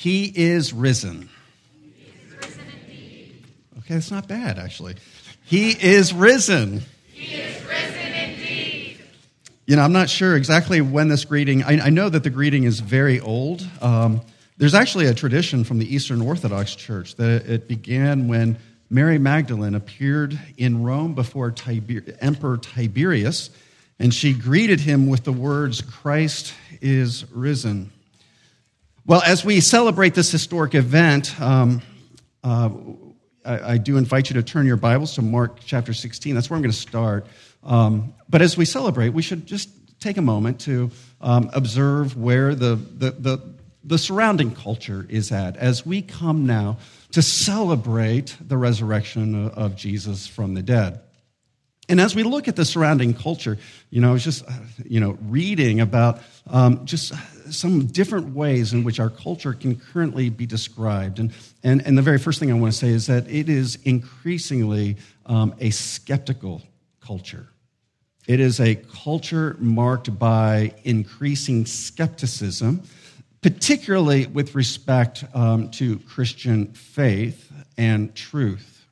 He is risen. okay, that's not bad, actually. He is risen. He is risen indeed. You know, I'm not sure exactly when this greeting, I, I know that the greeting is very old. Um, there's actually a tradition from the Eastern Orthodox Church that it began when Mary Magdalene appeared in Rome before Tiber- Emperor Tiberius, and she greeted him with the words, Christ is risen. Well, as we celebrate this historic event, um, uh, I, I, do invite you to turn your Bibles to Mark chapter 16. That's where I'm going to start. Um, but as we celebrate, we should just take a moment to um, observe where the, the, the, the surrounding culture is at as we come now to celebrate the resurrection of Jesus from the dead. And as we look at the surrounding culture, you know, I was just, you know, reading about um, just some different ways in which our culture can currently be described. And, and, and the very first thing I want to say is that it is increasingly um, a skeptical culture. It is a culture marked by increasing skepticism particularly with respect um, to Christian faith and truth.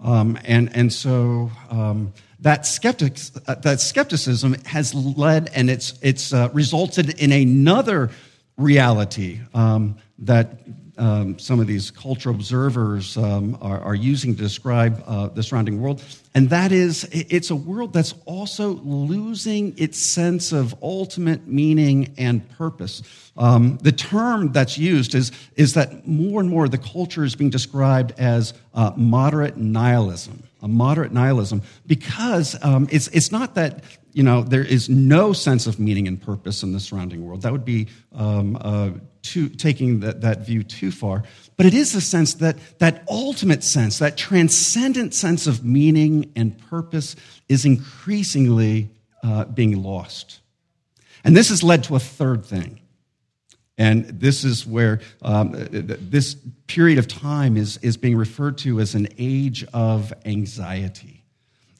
Um, and, and so um, that, skeptic, uh, that skepticism has led and it's, it's uh, resulted in another reality um, that um, some of these cultural observers um, are, are, using to describe uh, the surrounding world. And that is, it's a world that's also losing its sense of ultimate meaning and purpose. Um, the term that's used is, is that more and more the culture is being described as uh, moderate nihilism, a moderate nihilism, because um, it's, it's not that you know, there is no sense of meaning and purpose in the surrounding world. That would be um, uh, too, taking that, that view too far. But it is a sense that that ultimate sense, that transcendent sense of meaning and purpose is increasingly uh, being lost. And this has led to a third thing. And this is where um, this period of time is, is being referred to as an age of anxiety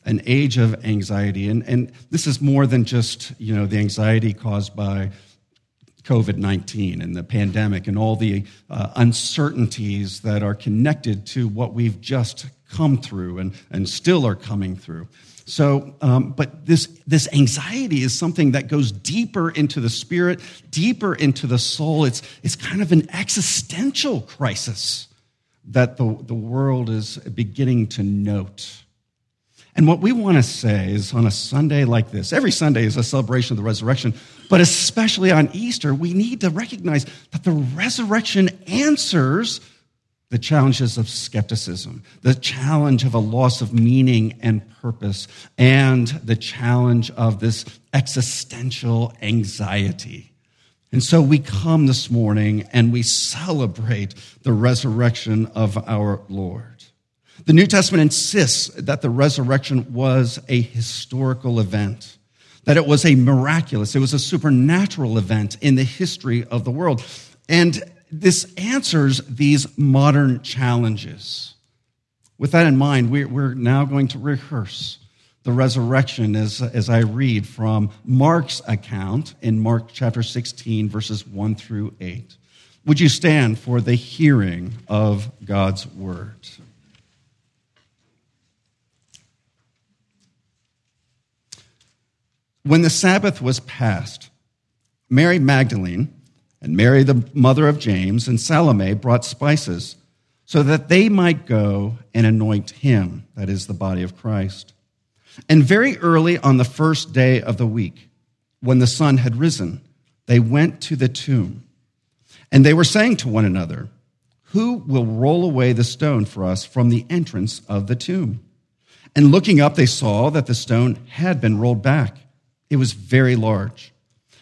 an age of anxiety. And, and this is more than just, you know, the anxiety caused by COVID 19 and the pandemic and all the uh, uncertainties that are connected to what we've just come through and, and still are coming through. So, um, but this, this anxiety is something that goes deeper into the spirit, deeper into the soul. It's, it's kind of an existential crisis that the, the world is beginning to note. And what we want to say is on a Sunday like this, every Sunday is a celebration of the resurrection, but especially on Easter, we need to recognize that the resurrection answers the challenges of skepticism, the challenge of a loss of meaning and purpose, and the challenge of this existential anxiety. And so we come this morning and we celebrate the resurrection of our Lord. The New Testament insists that the resurrection was a historical event, that it was a miraculous, it was a supernatural event in the history of the world. And this answers these modern challenges. With that in mind, we're now going to rehearse the resurrection as, as I read from Mark's account in Mark chapter 16, verses 1 through 8. Would you stand for the hearing of God's word? When the Sabbath was past, Mary Magdalene and Mary, the mother of James, and Salome brought spices so that they might go and anoint him, that is, the body of Christ. And very early on the first day of the week, when the sun had risen, they went to the tomb. And they were saying to one another, Who will roll away the stone for us from the entrance of the tomb? And looking up, they saw that the stone had been rolled back. It was very large.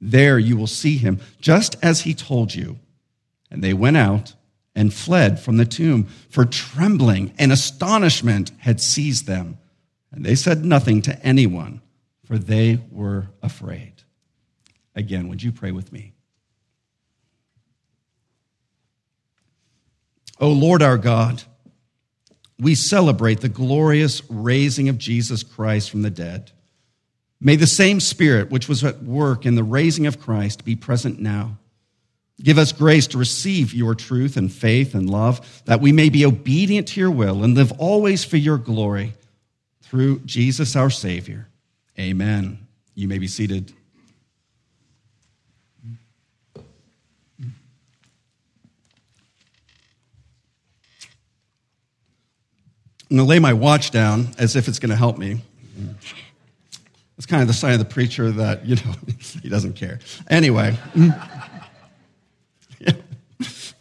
There you will see him, just as he told you. And they went out and fled from the tomb, for trembling and astonishment had seized them. And they said nothing to anyone, for they were afraid. Again, would you pray with me? O Lord our God, we celebrate the glorious raising of Jesus Christ from the dead. May the same Spirit which was at work in the raising of Christ be present now. Give us grace to receive your truth and faith and love, that we may be obedient to your will and live always for your glory. Through Jesus our Savior. Amen. You may be seated. I'm going to lay my watch down as if it's going to help me. It's kind of the sign of the preacher that, you know, he doesn't care. Anyway, it's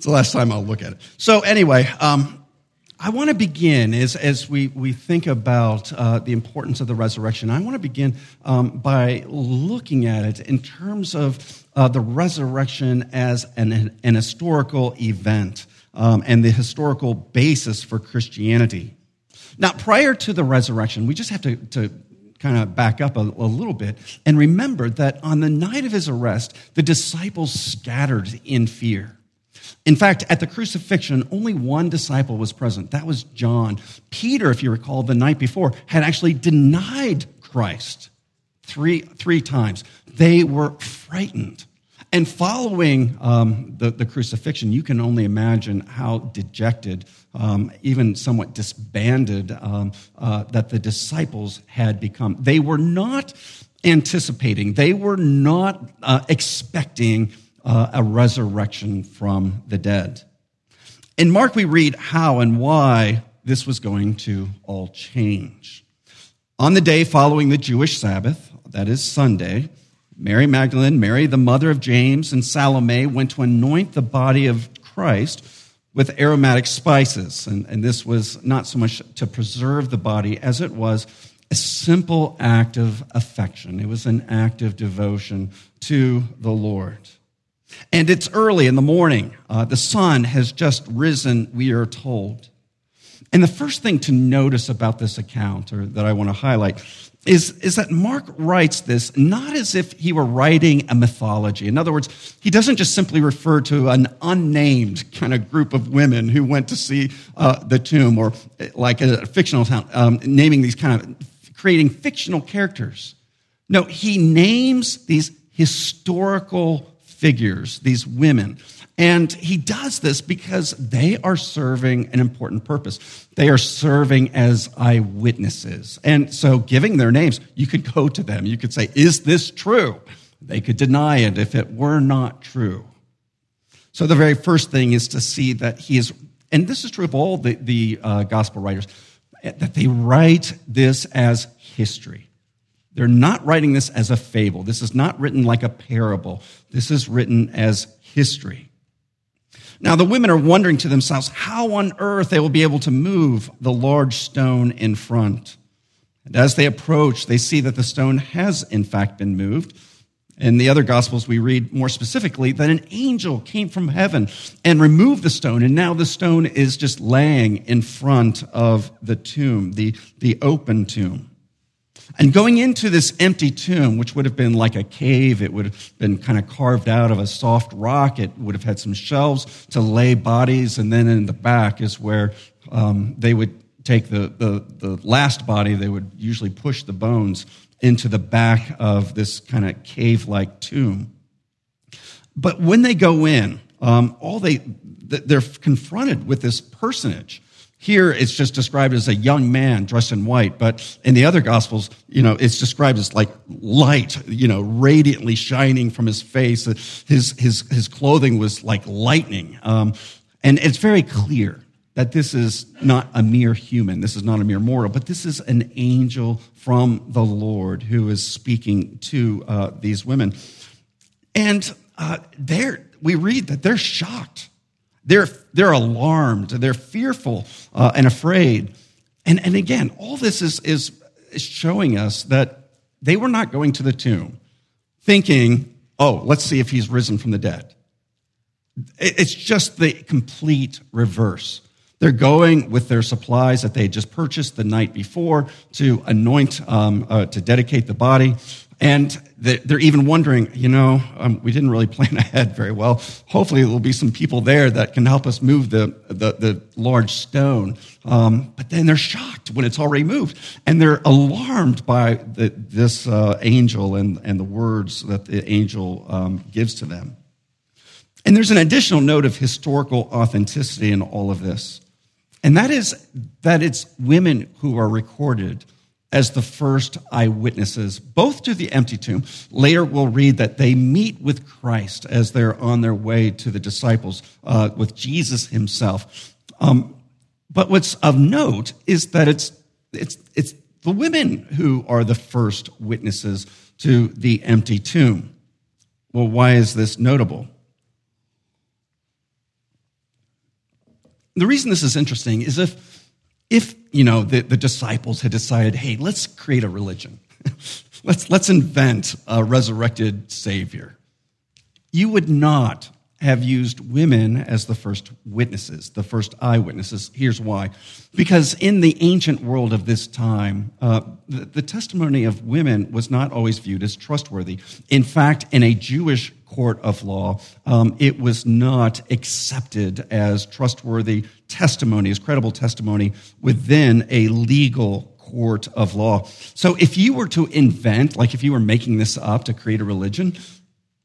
the last time I'll look at it. So, anyway, um, I want to begin as, as we, we think about uh, the importance of the resurrection. I want to begin um, by looking at it in terms of uh, the resurrection as an, an historical event um, and the historical basis for Christianity. Now, prior to the resurrection, we just have to, to kind of back up a, a, little bit and remember that on the night of his arrest, the disciples scattered in fear. In fact, at the crucifixion, only one disciple was present. That was John. Peter, if you recall, the night before, had actually denied Christ three, three times. They were frightened. And following um, the, the, crucifixion, you can only imagine how dejected, um, even somewhat disbanded, um, uh, that the disciples had become. They were not anticipating, they were not uh, expecting uh, a resurrection from the dead. In Mark, we read how and why this was going to all change. On the day following the Jewish Sabbath, that is Sunday, Mary Magdalene, Mary, the mother of James, and Salome went to anoint the body of Christ with aromatic spices. And, and this was not so much to preserve the body as it was a simple act of affection. It was an act of devotion to the Lord. And it's early in the morning. Uh, the sun has just risen, we are told. And the first thing to notice about this account, or that I want to highlight, is, is that Mark writes this not as if he were writing a mythology. In other words, he doesn't just simply refer to an unnamed kind of group of women who went to see uh, the tomb, or uh, like a fictional town, um, naming these kind of creating fictional characters. No, he names these historical figures, these women. And he does this because they are serving an important purpose. They are serving as eyewitnesses. And so, giving their names, you could go to them. You could say, Is this true? They could deny it if it were not true. So, the very first thing is to see that he is, and this is true of all the, the uh, gospel writers, that they write this as history. They're not writing this as a fable. This is not written like a parable. This is written as history. Now, the women are wondering to themselves how on earth they will be able to move the large stone in front. And as they approach, they see that the stone has, in fact, been moved. In the other Gospels, we read more specifically that an angel came from heaven and removed the stone, and now the stone is just laying in front of the tomb, the, the open tomb. And going into this empty tomb, which would have been like a cave, it would have been kind of carved out of a soft rock. It would have had some shelves to lay bodies. And then in the back is where um, they would take the, the, the last body, they would usually push the bones into the back of this kind of cave like tomb. But when they go in, um, all they, they're confronted with this personage here it's just described as a young man dressed in white, but in the other gospels, you know, it's described as like light, you know, radiantly shining from his face. His, his, his clothing was like lightning. Um, and it's very clear that this is not a mere human. This is not a mere mortal, but this is an angel from the Lord who is speaking to uh, these women. And uh, there we read that they're shocked they're, they're alarmed, they're fearful uh, and afraid. And, and again, all this is, is, showing us that they were not going to the tomb thinking, oh, let's see if he's risen from the dead. It's just the complete reverse. They're going with their supplies that they had just purchased the night before to anoint, um, uh, to dedicate the body. And they're even wondering, you know, um, we didn't really plan ahead very well. Hopefully, there'll be some people there that can help us move the, the, the large stone. Um, but then they're shocked when it's already moved. And they're alarmed by the, this uh, angel and, and the words that the angel um, gives to them. And there's an additional note of historical authenticity in all of this. And that is that it's women who are recorded as the first eyewitnesses, both to the empty tomb. Later, we'll read that they meet with Christ as they're on their way to the disciples, uh, with Jesus himself. Um, but what's of note is that it's, it's, it's the women who are the first witnesses to the empty tomb. Well, why is this notable? The reason this is interesting is if if you know the, the disciples had decided, hey, let's create a religion, let's let's invent a resurrected savior, you would not have used women as the first witnesses, the first eyewitnesses. Here's why. Because in the ancient world of this time, uh, the, the, testimony of women was not always viewed as trustworthy. In fact, in a Jewish court of law, um, it was not accepted as trustworthy testimony, as credible testimony within a legal court of law. So if you were to invent, like if you were making this up to create a religion,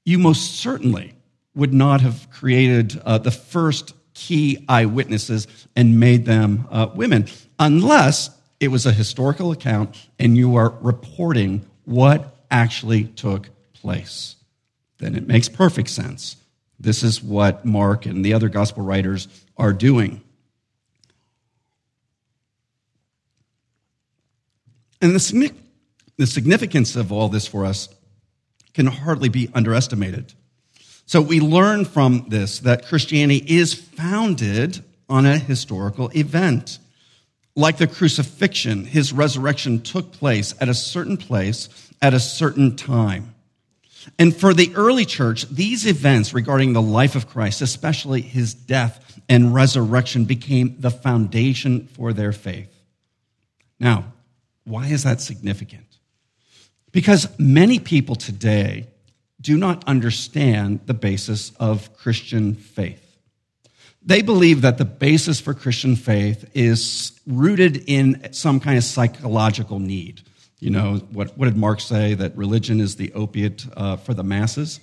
you most certainly would not have created uh, the first key eyewitnesses and made them uh, women unless it was a historical account and you are reporting what actually took place then it makes perfect sense. This is what Mark and the other gospel writers are doing. And the, the significance of all this for us can hardly be underestimated. So we learn from this that Christianity is founded on a historical event. Like the crucifixion, his resurrection took place at a certain place at a certain time. And for the early church, these events regarding the life of Christ, especially his death and resurrection, became the foundation for their faith. Now, why is that significant? Because many people today do not understand the basis of Christian faith. They believe that the basis for Christian faith is rooted in some kind of psychological need. You know, what, what did Marx say? That religion is the opiate uh, for the masses?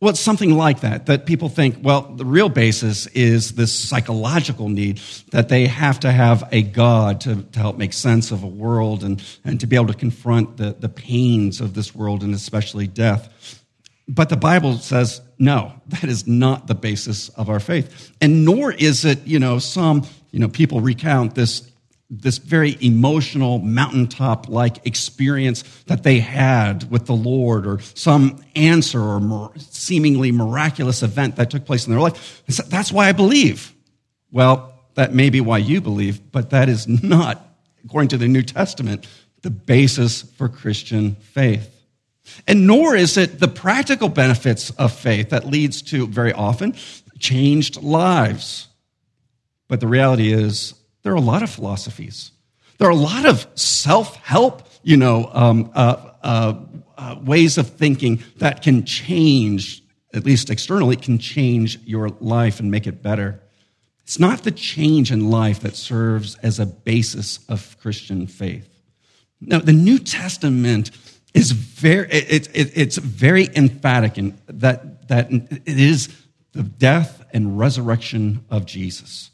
Well, it's something like that, that people think, well, the real basis is this psychological need that they have to have a God to, to help make sense of a world and, and to be able to confront the, the pains of this world and especially death. But the Bible says, no, that is not the basis of our faith. And nor is it, you know, some, you know, people recount this this very emotional mountaintop like experience that they had with the Lord or some answer or seemingly miraculous event that took place in their life. That's why I believe. Well, that may be why you believe, but that is not, according to the New Testament, the basis for Christian faith. And nor is it the practical benefits of faith that leads to very often changed lives. But the reality is, there are a lot of philosophies. There are a lot of self help, you know, um, uh, uh, uh, ways of thinking that can change, at least externally, can change your life and make it better. It's not the change in life that serves as a basis of Christian faith. Now, the New Testament is very, it, it, it's very emphatic in that, that it is the death and resurrection of Jesus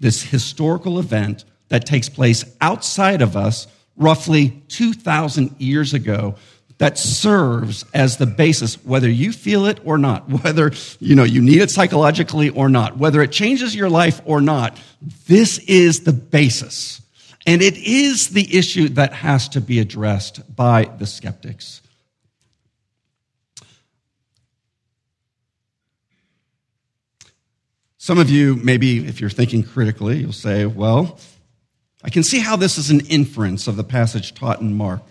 this historical event that takes place outside of us roughly 2,000 years ago that serves as the basis whether you feel it or not whether you know you need it psychologically or not whether it changes your life or not this is the basis. And it is the issue that has to be addressed by the skeptics Some of you, maybe if you're thinking critically, you'll say, well, I can see how this is an inference of the passage taught in Mark,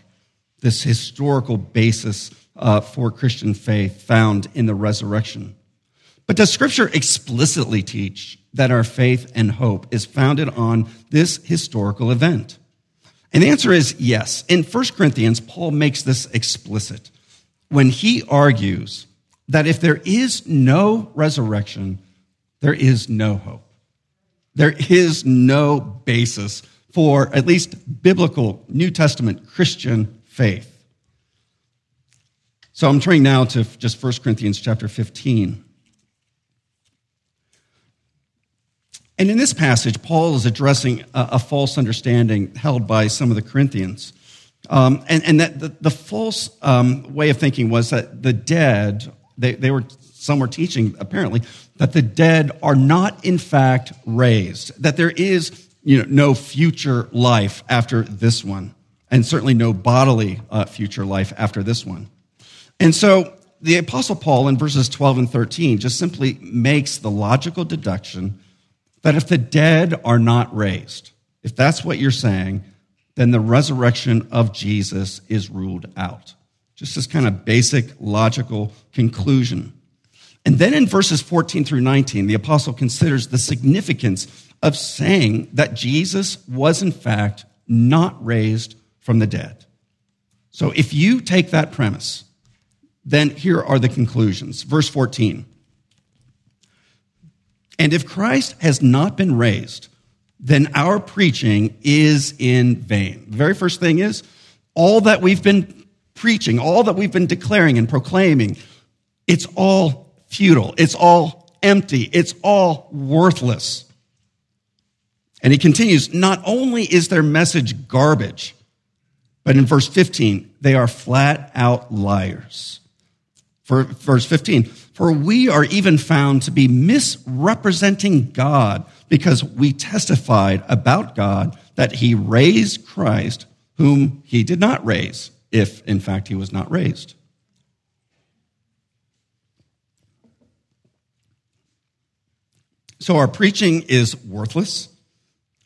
this historical basis uh, for Christian faith found in the resurrection. But does Scripture explicitly teach that our faith and hope is founded on this historical event? And the answer is yes. In 1 Corinthians, Paul makes this explicit when he argues that if there is no resurrection, there is no hope. There is no basis for at least biblical New Testament Christian faith. So I'm turning now to just 1 Corinthians chapter 15. And in this passage, Paul is addressing a, a false understanding held by some of the Corinthians. Um, and, and that the, the false um, way of thinking was that the dead, they, they were, some were teaching apparently, that the dead are not in fact raised, that there is you know, no future life after this one, and certainly no bodily uh, future life after this one. And so the Apostle Paul in verses 12 and 13 just simply makes the logical deduction that if the dead are not raised, if that's what you're saying, then the resurrection of Jesus is ruled out. Just this kind of basic logical conclusion. And then in verses 14 through 19, the apostle considers the significance of saying that Jesus was in fact not raised from the dead. So if you take that premise, then here are the conclusions. Verse 14. And if Christ has not been raised, then our preaching is in vain. The very first thing is all that we've been preaching, all that we've been declaring and proclaiming, it's all futile. It's all empty. It's all worthless. And he continues, not only is their message garbage, but in verse 15, they are flat out liars. For verse 15, for we are even found to be misrepresenting God because we testified about God that he raised Christ, whom he did not raise, if in fact he was not raised. So our preaching is worthless.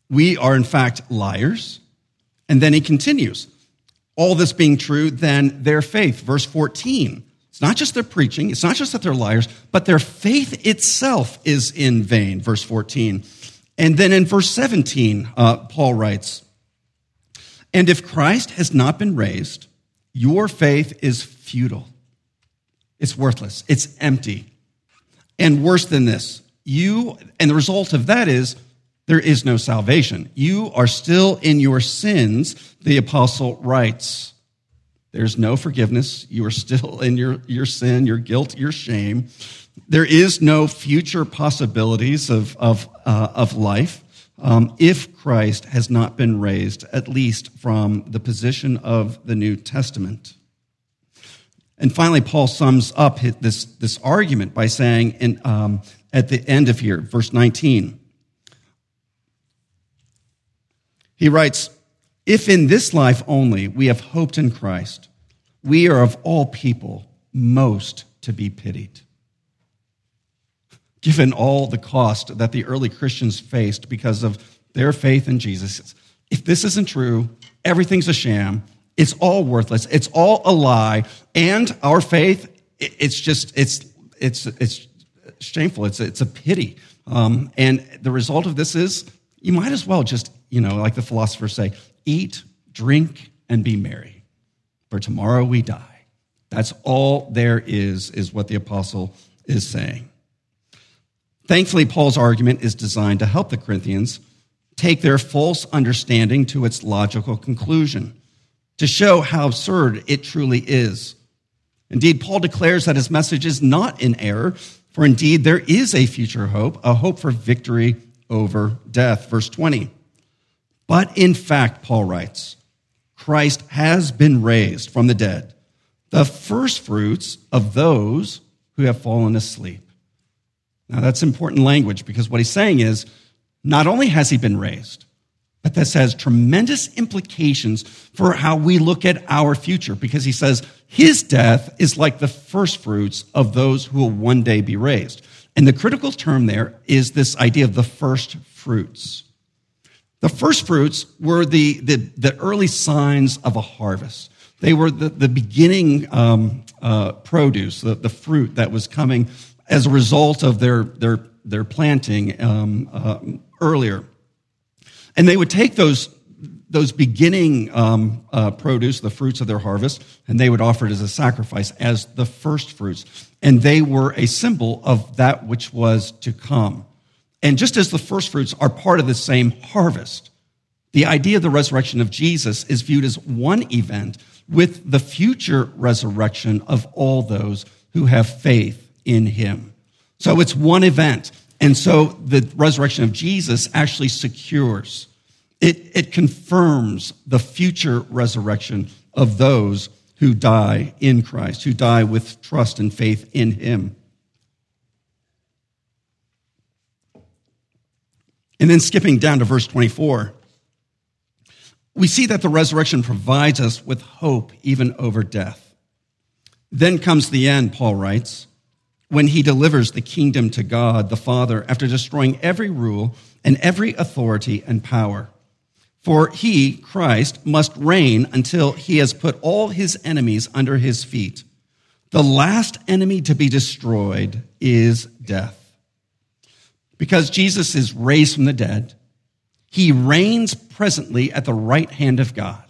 We are in fact liars. And then he continues. All this being true, then their faith, verse 14 it's not just their preaching, it's not just that they're liars, but their faith itself is in vain, verse 14. And then in verse 17, uh, Paul writes, And if Christ has not been raised, your faith is futile. It's worthless. It's empty. And worse than this, you, and the result of that is there is no salvation. You are still in your sins, the apostle writes. There's no forgiveness. You are still in your, your sin, your guilt, your shame. There is no future possibilities of, of, uh, of life um, if Christ has not been raised, at least from the position of the New Testament. And finally, Paul sums up this, this argument by saying in, um, at the end of here, verse 19, he writes, if in this life only we have hoped in Christ, we are of all people most to be pitied. Given all the cost that the early Christians faced because of their faith in Jesus, if this isn't true, everything's a sham, it's all worthless, it's all a lie, and our faith, it's just, it's, it's, it's shameful, it's, it's a pity. Um, and the result of this is you might as well just, you know, like the philosophers say, eat, drink, and be merry, for tomorrow we die. That's all there is, is what the apostle is saying. Thankfully, Paul's argument is designed to help the Corinthians take their false understanding to its logical conclusion, to show how absurd it truly is. Indeed, Paul declares that his message is not in error, for indeed there is a future hope, a hope for victory over death. Verse 20. But in fact, Paul writes, Christ has been raised from the dead, the first fruits of those who have fallen asleep. Now, that's important language because what he's saying is not only has he been raised, but this has tremendous implications for how we look at our future because he says his death is like the first fruits of those who will one day be raised. And the critical term there is this idea of the first fruits. The first fruits were the, the, the early signs of a harvest. They were the, the beginning um, uh, produce, the, the fruit that was coming as a result of their, their, their planting um, uh, earlier. And they would take those, those beginning um, uh, produce, the fruits of their harvest, and they would offer it as a sacrifice as the first fruits. And they were a symbol of that which was to come. And just as the first fruits are part of the same harvest, the idea of the resurrection of Jesus is viewed as one event with the future resurrection of all those who have faith in him. So it's one event. And so the resurrection of Jesus actually secures, it, it confirms the future resurrection of those who die in Christ, who die with trust and faith in him. And then skipping down to verse 24, we see that the resurrection provides us with hope even over death. Then comes the end, Paul writes, when he delivers the kingdom to God the Father after destroying every rule and every authority and power. For he, Christ, must reign until he has put all his enemies under his feet. The last enemy to be destroyed is death. Because Jesus is raised from the dead, he reigns presently at the right hand of God.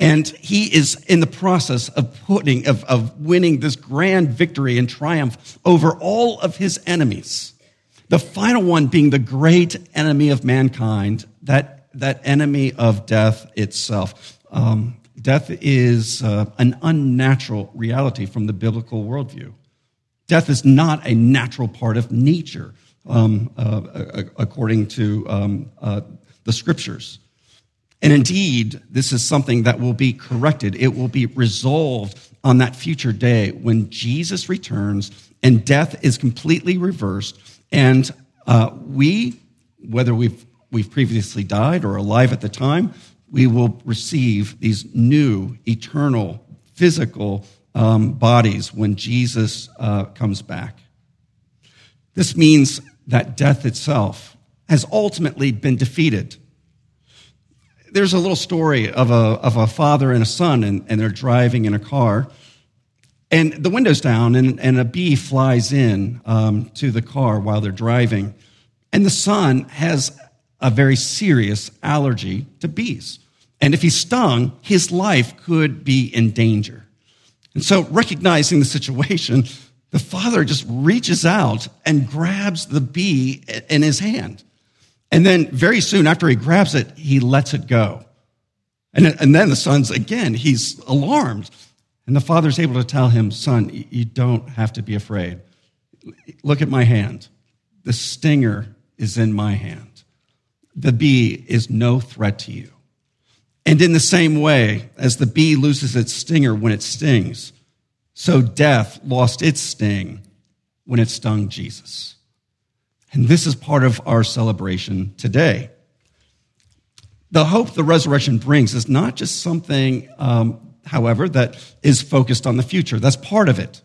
And he is in the process of putting, of, of winning this grand victory and triumph over all of his enemies. The final one being the great enemy of mankind, that, that enemy of death itself. Um, death is uh, an unnatural reality from the biblical worldview. Death is not a natural part of nature um, uh, according to um, uh, the scriptures. And indeed, this is something that will be corrected. It will be resolved on that future day when Jesus returns and death is completely reversed. And uh, we, whether we've, we've previously died or alive at the time, we will receive these new, eternal, physical um, bodies when Jesus uh, comes back. This means that death itself has ultimately been defeated. There's a little story of a, of a father and a son, and, and they're driving in a car. And the window's down, and, and a bee flies in um, to the car while they're driving. And the son has a very serious allergy to bees. And if he's stung, his life could be in danger. And so, recognizing the situation, the father just reaches out and grabs the bee in his hand. And then very soon after he grabs it, he lets it go. And, and then the son's again, he's alarmed. And the father's able to tell him, son, you don't have to be afraid. Look at my hand. The stinger is in my hand. The bee is no threat to you. And in the same way, as the bee loses its stinger when it stings, so death lost its sting when it stung Jesus. And this is part of our celebration today. The hope the resurrection brings is not just something, um, however, that is focused on the future. That's part of it.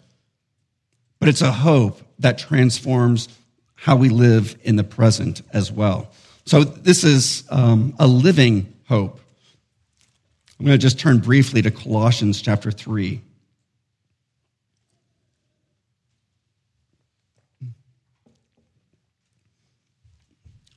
But it's a hope that transforms how we live in the present as well. So this is um, a living hope. I'm going to just turn briefly to Colossians chapter 3.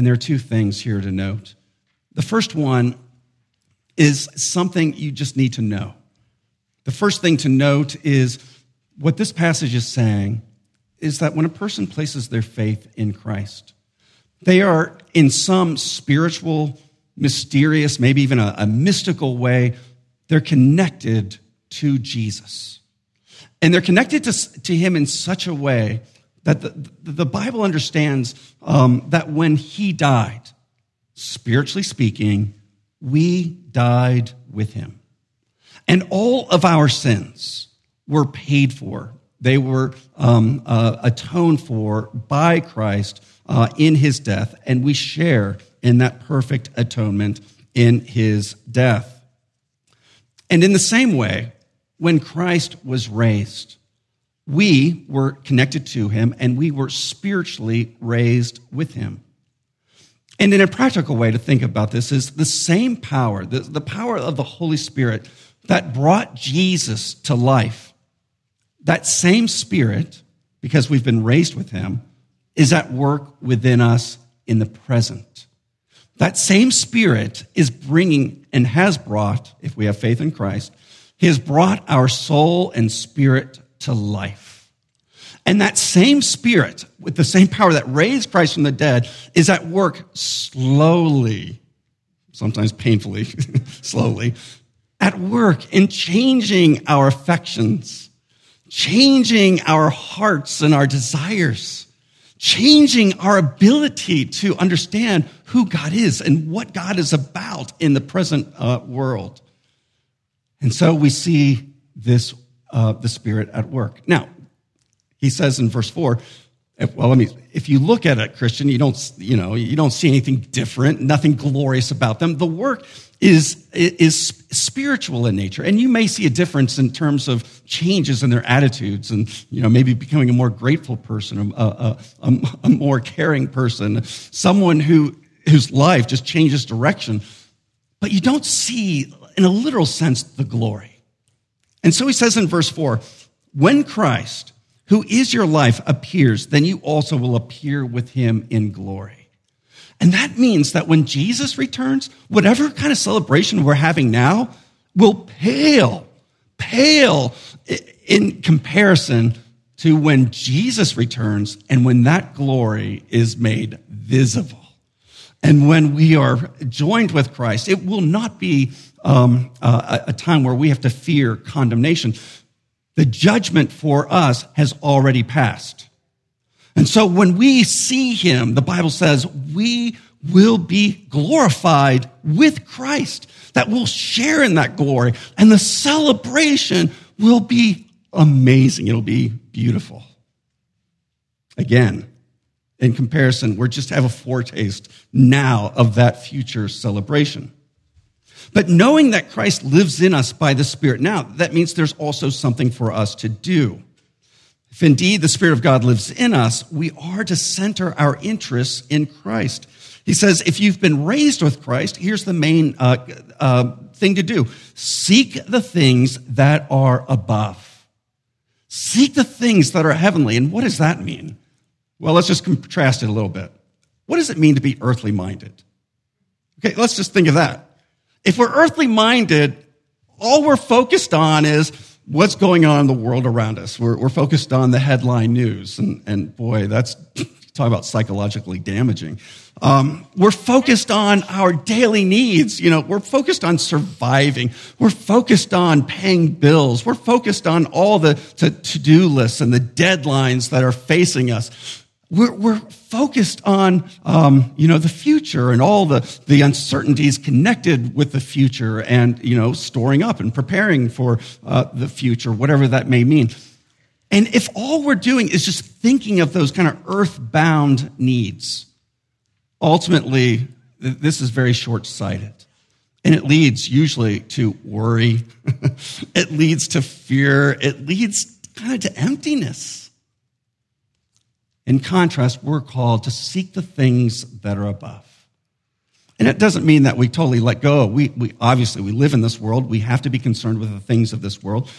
And there are two things here to note. The first one is something you just need to know. The first thing to note is what this passage is saying is that when a person places their faith in Christ, they are in some spiritual, mysterious, maybe even a, a mystical way, they're connected to Jesus. And they're connected to, to him in such a way that the, the Bible understands um, that when he died, spiritually speaking, we died with him. And all of our sins were paid for They were um, uh, atoned for by Christ uh, in his death, and we share in that perfect atonement in his death. And in the same way, when Christ was raised, we were connected to him and we were spiritually raised with him. And in a practical way to think about this is the same power, the, the power of the Holy Spirit that brought Jesus to life. That same Spirit, because we've been raised with him, is at work within us in the present. That same Spirit is bringing and has brought, if we have faith in Christ, He has brought our soul and spirit to life. And that same Spirit, with the same power that raised Christ from the dead, is at work slowly, sometimes painfully, slowly, at work in changing our affections, changing our hearts and our desires changing our ability to understand who God is and what God is about in the present uh, world. And so we see this, uh, the Spirit at work. Now, he says in verse four, if, well, I mean, if you look at it, Christian, you don't, you know, you don't see anything different, nothing glorious about them. The work is, is spiritual in nature. And you may see a difference in terms of changes in their attitudes and, you know, maybe becoming a more grateful person, a, a, a, a more caring person, someone who, whose life just changes direction. But you don't see, in a literal sense, the glory. And so he says in verse four, when Christ, who is your life, appears, then you also will appear with him in glory. And that means that when Jesus returns, whatever kind of celebration we're having now will pale, pale in comparison to when Jesus returns and when that glory is made visible. And when we are joined with Christ, it will not be um, a, a time where we have to fear condemnation. The judgment for us has already passed. And so when we see him, the Bible says we will be glorified with Christ, that we'll share in that glory. And the celebration will be amazing. It'll be beautiful. Again, in comparison, we just have a foretaste now of that future celebration. But knowing that Christ lives in us by the Spirit now, that means there's also something for us to do. If indeed the Spirit of God lives in us, we are to center our interests in Christ. He says, if you've been raised with Christ, here's the main uh, uh, thing to do seek the things that are above. Seek the things that are heavenly. And what does that mean? Well, let's just contrast it a little bit. What does it mean to be earthly minded? Okay, let's just think of that. If we're earthly minded, all we're focused on is what's going on in the world around us. We're, we're focused on the headline news. And, and boy, that's talk about psychologically damaging. Um, we're focused on our daily needs. You know, we're focused on surviving. We're focused on paying bills. We're focused on all the to-do lists and the deadlines that are facing us. We're, we're focused on, um, you know, the future and all the, the uncertainties connected with the future and, you know, storing up and preparing for uh, the future, whatever that may mean. And if all we're doing is just thinking of those kind of earthbound needs, ultimately, this is very short sighted. And it leads usually to worry. it leads to fear. It leads kind of to emptiness. In contrast, we're called to seek the things that are above. And it doesn't mean that we totally let go. We, we obviously we live in this world. We have to be concerned with the things of this world.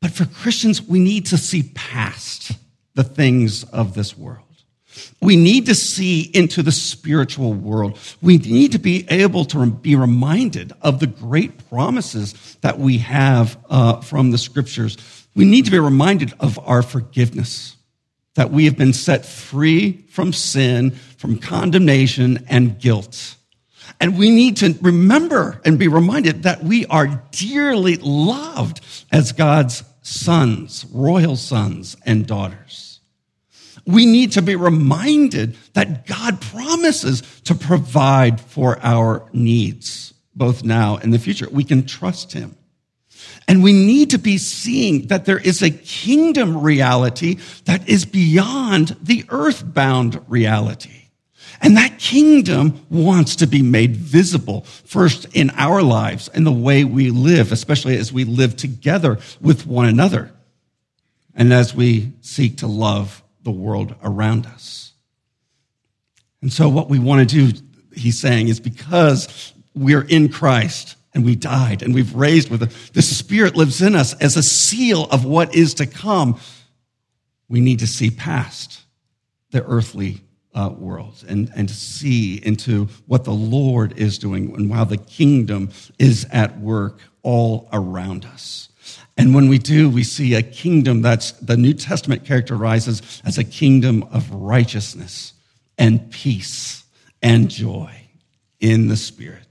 But for Christians, we need to see past the things of this world. We need to see into the spiritual world. We need to be able to be reminded of the great promises that we have uh, from the scriptures. We need to be reminded of our forgiveness, that we have been set free from sin, from condemnation and guilt. And we need to remember and be reminded that we are dearly loved as God's sons, royal sons and daughters. We need to be reminded that God promises to provide for our needs, both now and the future. We can trust Him. And we need to be seeing that there is a kingdom reality that is beyond the earthbound reality. And that kingdom wants to be made visible first in our lives and the way we live, especially as we live together with one another and as we seek to love the world around us. And so what we want to do, he's saying, is because we're in Christ and we died and we've raised with him, the Spirit lives in us as a seal of what is to come. We need to see past the earthly uh, world and, and see into what the Lord is doing and how the kingdom is at work all around us. And when we do, we see a kingdom that's the New Testament characterizes as a kingdom of righteousness and peace and joy in the Spirit.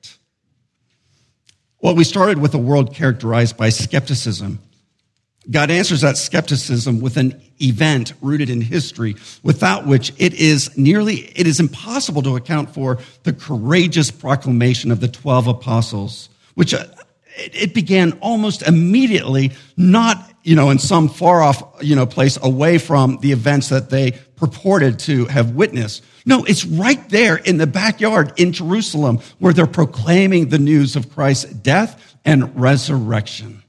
Well, we started with a world characterized by skepticism. God answers that skepticism with an event rooted in history without which it is nearly, it is impossible to account for the courageous proclamation of the 12 apostles, which uh, it began almost immediately, not, you know, in some far off, you know, place away from the events that they purported to have witnessed. No, it's right there in the backyard in Jerusalem where they're proclaiming the news of Christ's death and resurrection.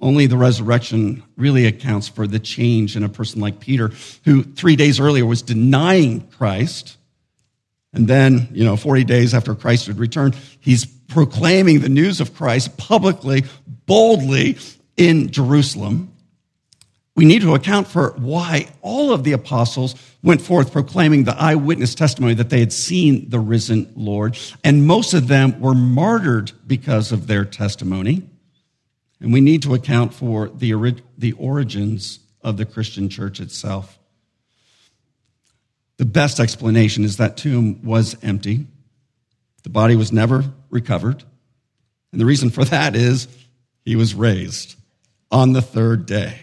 Only the resurrection really accounts for the change in a person like Peter, who three days earlier was denying Christ. And then, you know, 40 days after Christ had returned, he's proclaiming the news of Christ publicly, boldly in Jerusalem. We need to account for why all of the apostles went forth proclaiming the eyewitness testimony that they had seen the risen Lord. And most of them were martyred because of their testimony. And we need to account for the, the origins of the Christian church itself. The best explanation is that tomb was empty. The body was never recovered. And the reason for that is he was raised on the third day.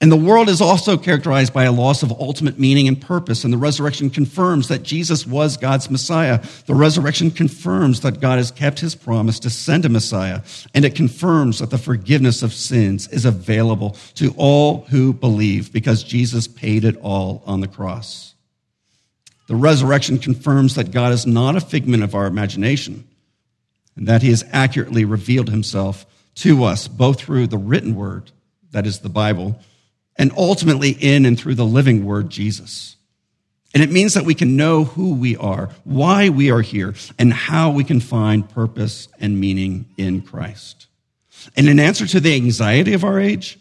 And the world is also characterized by a loss of ultimate meaning and purpose. And the resurrection confirms that Jesus was God's Messiah. The resurrection confirms that God has kept his promise to send a Messiah. And it confirms that the forgiveness of sins is available to all who believe because Jesus paid it all on the cross. The resurrection confirms that God is not a figment of our imagination and that he has accurately revealed himself to us, both through the written word, that is the Bible, and ultimately in and through the living word, Jesus. And it means that we can know who we are, why we are here, and how we can find purpose and meaning in Christ. And in answer to the anxiety of our age,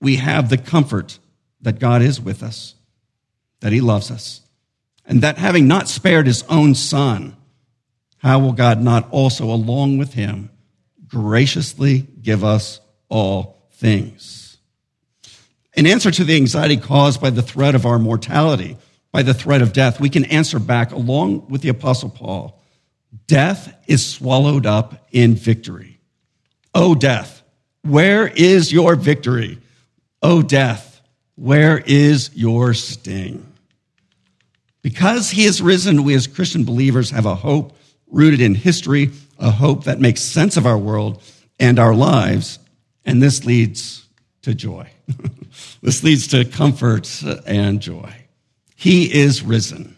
we have the comfort that God is with us, that he loves us, and that having not spared his own son, how will God not also, along with him, graciously give us all things? In answer to the anxiety caused by the threat of our mortality, by the threat of death, we can answer back along with the apostle Paul. Death is swallowed up in victory. O death, where is your victory? O death, where is your sting? Because he is risen, we as Christian believers have a hope rooted in history, a hope that makes sense of our world and our lives, and this leads to joy. this leads to comfort and joy. He is risen.